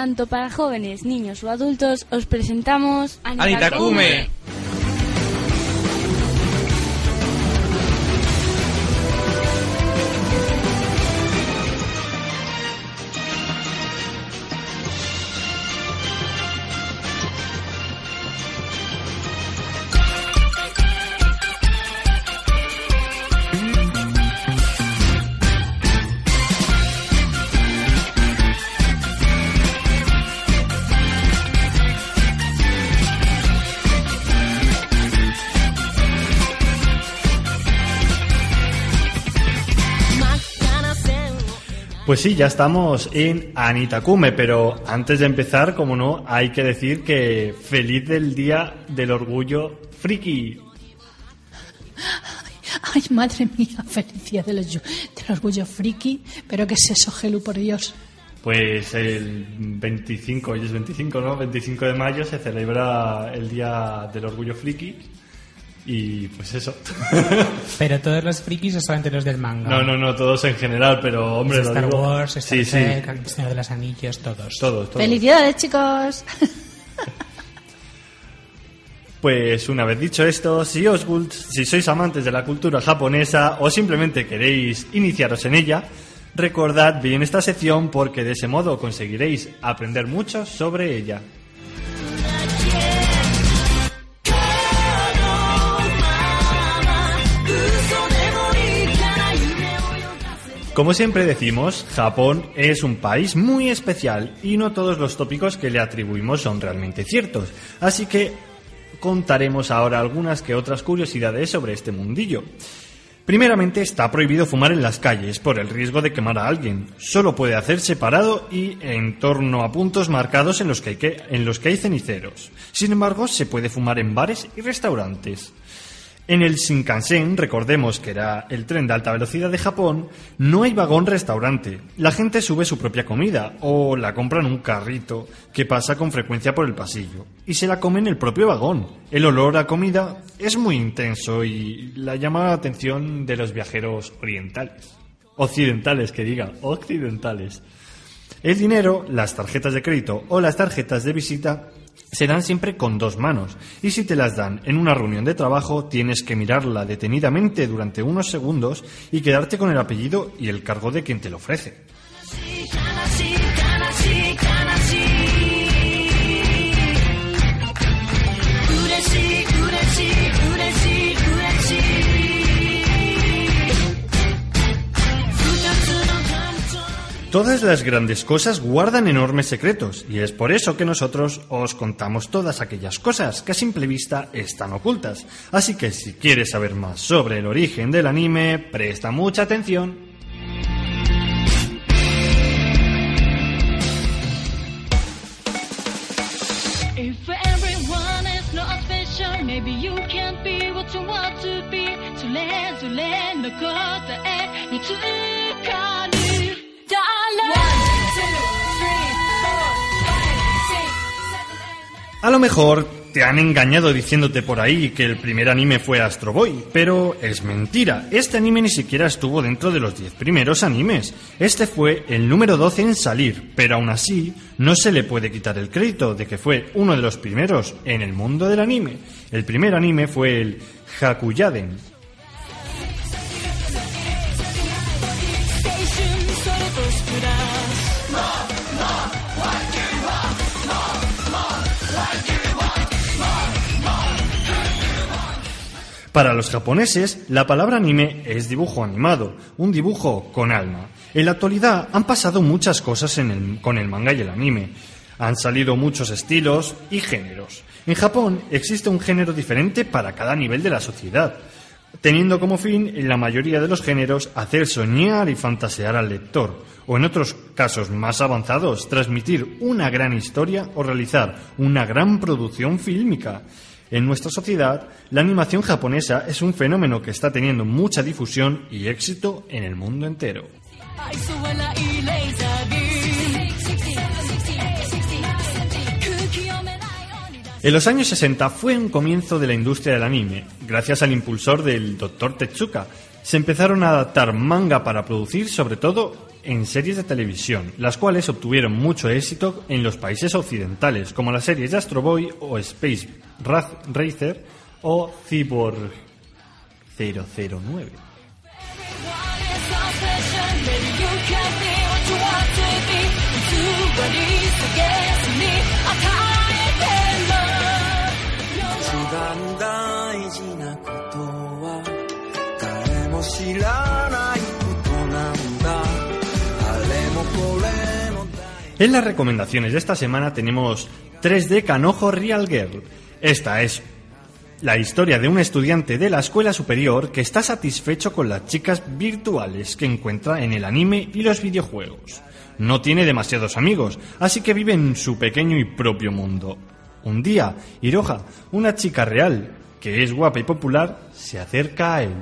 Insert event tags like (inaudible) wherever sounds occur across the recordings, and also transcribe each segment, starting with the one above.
Tanto para jóvenes, niños o adultos, os presentamos Anitakume. Pues sí, ya estamos en Anitakume, pero antes de empezar, como no, hay que decir que feliz del Día del Orgullo Friki. Ay, madre mía, felicidad del, orgu- del orgullo friki. Pero ¿qué es eso, Gelu, por Dios? Pues el 25, hoy es 25, ¿no? 25 de mayo se celebra el Día del Orgullo Friki y pues eso. (laughs) Pero todos los frikis o solamente los del manga. No, no, no, todos en general, pero hombre, lo Star digo- Wars, Star sí, sí, Trek, El Señor de los Anillos, todos. todos, todos. ¡Felicidades, chicos! (laughs) Pues una vez dicho esto, si os gust- si sois amantes de la cultura japonesa o simplemente queréis iniciaros en ella, recordad bien esta sección porque de ese modo conseguiréis aprender mucho sobre ella. Como siempre decimos, Japón es un país muy especial y no todos los tópicos que le atribuimos son realmente ciertos. Así que contaremos ahora algunas que otras curiosidades sobre este mundillo. Primeramente, está prohibido fumar en las calles por el riesgo de quemar a alguien. Solo puede hacerse parado y en torno a puntos marcados en los que hay, en los que hay ceniceros. Sin embargo, se puede fumar en bares y restaurantes. En el Shinkansen, recordemos que era el tren de alta velocidad de Japón, no hay vagón restaurante. La gente sube su propia comida o la compra en un carrito que pasa con frecuencia por el pasillo y se la come en el propio vagón. El olor a comida es muy intenso y la llama la atención de los viajeros orientales. Occidentales, que diga, occidentales. El dinero, las tarjetas de crédito o las tarjetas de visita se dan siempre con dos manos y si te las dan en una reunión de trabajo tienes que mirarla detenidamente durante unos segundos y quedarte con el apellido y el cargo de quien te lo ofrece. Todas las grandes cosas guardan enormes secretos y es por eso que nosotros os contamos todas aquellas cosas que a simple vista están ocultas. Así que si quieres saber más sobre el origen del anime, presta mucha atención. If everyone is not special, maybe you can be what you want to be. それぞれの答え見つかる。 A lo mejor te han engañado diciéndote por ahí que el primer anime fue Astro Boy, pero es mentira. Este anime ni siquiera estuvo dentro de los 10 primeros animes. Este fue el número 12 en salir, pero aún así no se le puede quitar el crédito de que fue uno de los primeros en el mundo del anime. El primer anime fue el Hakuyaden, Para los japoneses, la palabra anime es dibujo animado, un dibujo con alma. En la actualidad han pasado muchas cosas con el manga y el anime. Han salido muchos estilos y géneros. En Japón existe un género diferente para cada nivel de la sociedad. teniendo como fin, en la mayoría de los géneros, hacer soñar y fantasear al lector, o en otros casos más avanzados, transmitir una gran historia o realizar una gran producción fílmica. En nuestra sociedad, la animación japonesa es un fenómeno que está teniendo mucha difusión y éxito en el mundo entero. En los años 60 fue un comienzo de la industria del anime, gracias al impulsor del Dr. Tezuka, se empezaron a adaptar manga para producir sobre todo en series de televisión, las cuales obtuvieron mucho éxito en los países occidentales, como las series de Astro Boy o Space Ra- Racer o Cyborg 009. 知らないことなんだあれもこれも En las recomendaciones de esta semana tenemos 3D Canojo Real Girl. Esta es la historia de un estudiante de la escuela superior que está satisfecho con las chicas virtuales que encuentra en el anime y los videojuegos. No tiene demasiados amigos, así que vive en su pequeño y propio mundo. Un día, Hiroha, una chica real, que es guapa y popular, se acerca a él.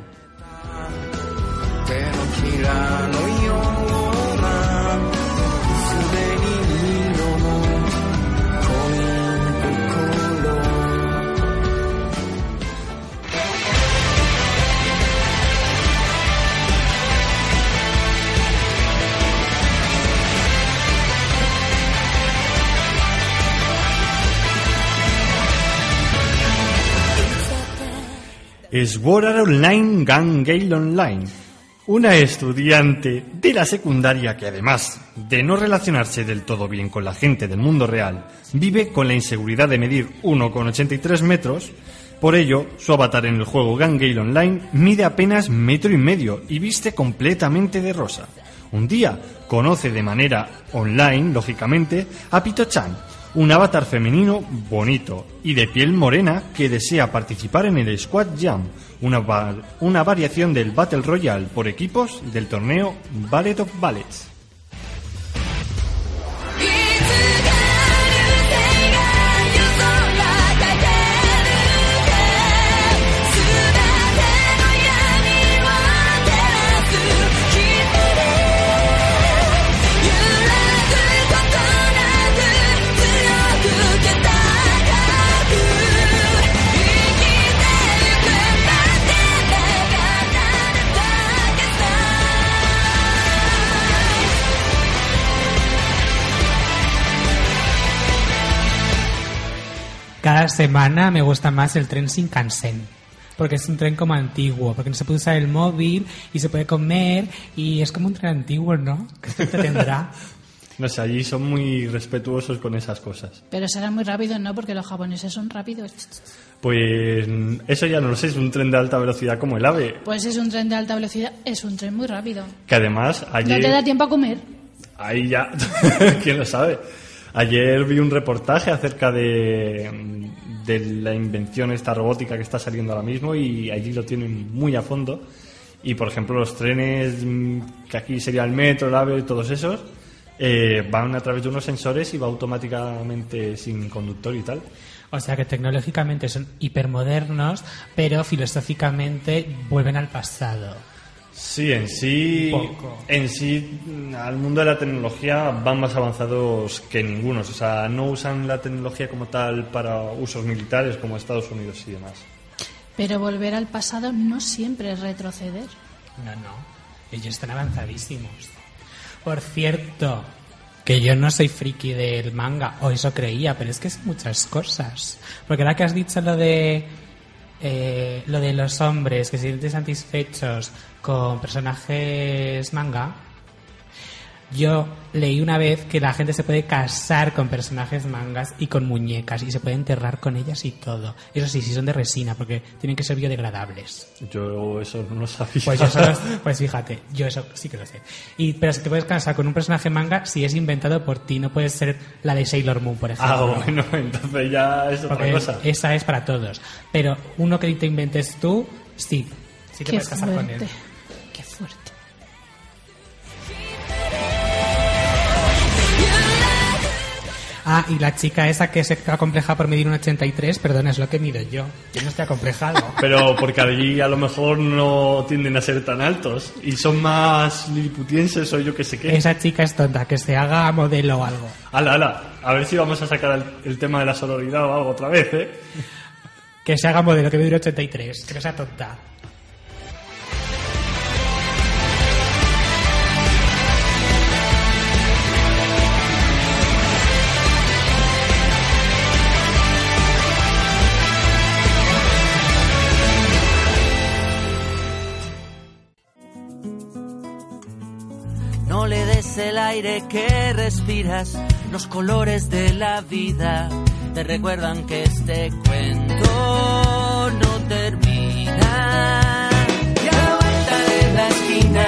Sword Art Online Gun Gale Online. Una estudiante de la secundaria que además de no relacionarse del todo bien con la gente del mundo real, vive con la inseguridad de medir 1,83 metros. Por ello, su avatar en el juego Gun Gale Online mide apenas metro y medio y viste completamente de rosa. Un día conoce de manera online, lógicamente, a Pito-chan, un avatar femenino bonito y de piel morena que desea participar en el Squad Jam, una, va- una variación del Battle Royale por equipos del torneo Ballet of Ballets. Cada semana me gusta más el tren Shinkansen. Porque es un tren como antiguo, porque no se puede usar el móvil y se puede comer y es como un tren antiguo, ¿no? ¿Qué efecto (laughs) tendrá? No sé, allí son muy respetuosos con esas cosas. Pero será muy rápido, ¿no? Porque los japoneses son rápidos. Pues eso ya no lo sé, es un tren de alta velocidad como el AVE, Pues es un tren de alta velocidad, es un tren muy rápido. que además No ayer... te da tiempo a comer. Ahí ya, (laughs) quién lo sabe. Ayer vi un reportaje acerca de, de la invención esta robótica que está saliendo ahora mismo y allí lo tienen muy a fondo. Y por ejemplo los trenes, que aquí sería el metro, el AVE, todos esos, eh, van a través de unos sensores y va automáticamente sin conductor y tal. O sea que tecnológicamente son hipermodernos, pero filosóficamente vuelven al pasado. Sí, en sí, en sí, al mundo de la tecnología van más avanzados que ningunos. O sea, no usan la tecnología como tal para usos militares como Estados Unidos y demás. Pero volver al pasado no siempre es retroceder. No, no. Ellos están avanzadísimos. Por cierto, que yo no soy friki del manga, o eso creía, pero es que son muchas cosas. Porque ahora que has dicho lo de eh, lo de los hombres que se sienten satisfechos con personajes manga, yo leí una vez que la gente se puede casar con personajes mangas y con muñecas y se puede enterrar con ellas y todo. Eso sí, si son de resina, porque tienen que ser biodegradables. Yo eso no lo sabía. Pues, yo solo- (laughs) pues fíjate, yo eso sí que lo sé. Y, pero si te puedes casar con un personaje manga, si es inventado por ti, no puedes ser la de Sailor Moon, por ah, ejemplo. bueno, (laughs) entonces ya es otra Porque cosa. esa es para todos. Pero uno que te inventes tú, sí. Sí te Qué puedes casar con fuerte. él. Qué fuerte. Ah, y la chica esa que se acompleja por medir un 83, perdón, es lo que mido yo. Yo no estoy acomplejado. (laughs) Pero porque allí a lo mejor no tienden a ser tan altos y son más liliputienses o yo que sé qué. Esa chica es tonta, que se haga modelo o algo. Ala, ala, a ver si vamos a sacar el, el tema de la sororidad o algo otra vez, ¿eh? Que se haga modelo, que mide un 83, que no sea tonta. Aire que respiras, los colores de la vida te recuerdan que este cuento no termina. Y a la vuelta de la esquina,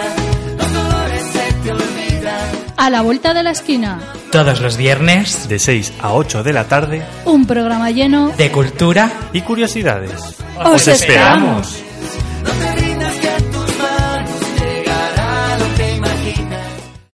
los dolores se te olvidan. A la vuelta de la esquina, Todos los viernes, De 6 a 8 de la tarde un programa lleno. de cultura y curiosidades. ¡Os esperamos!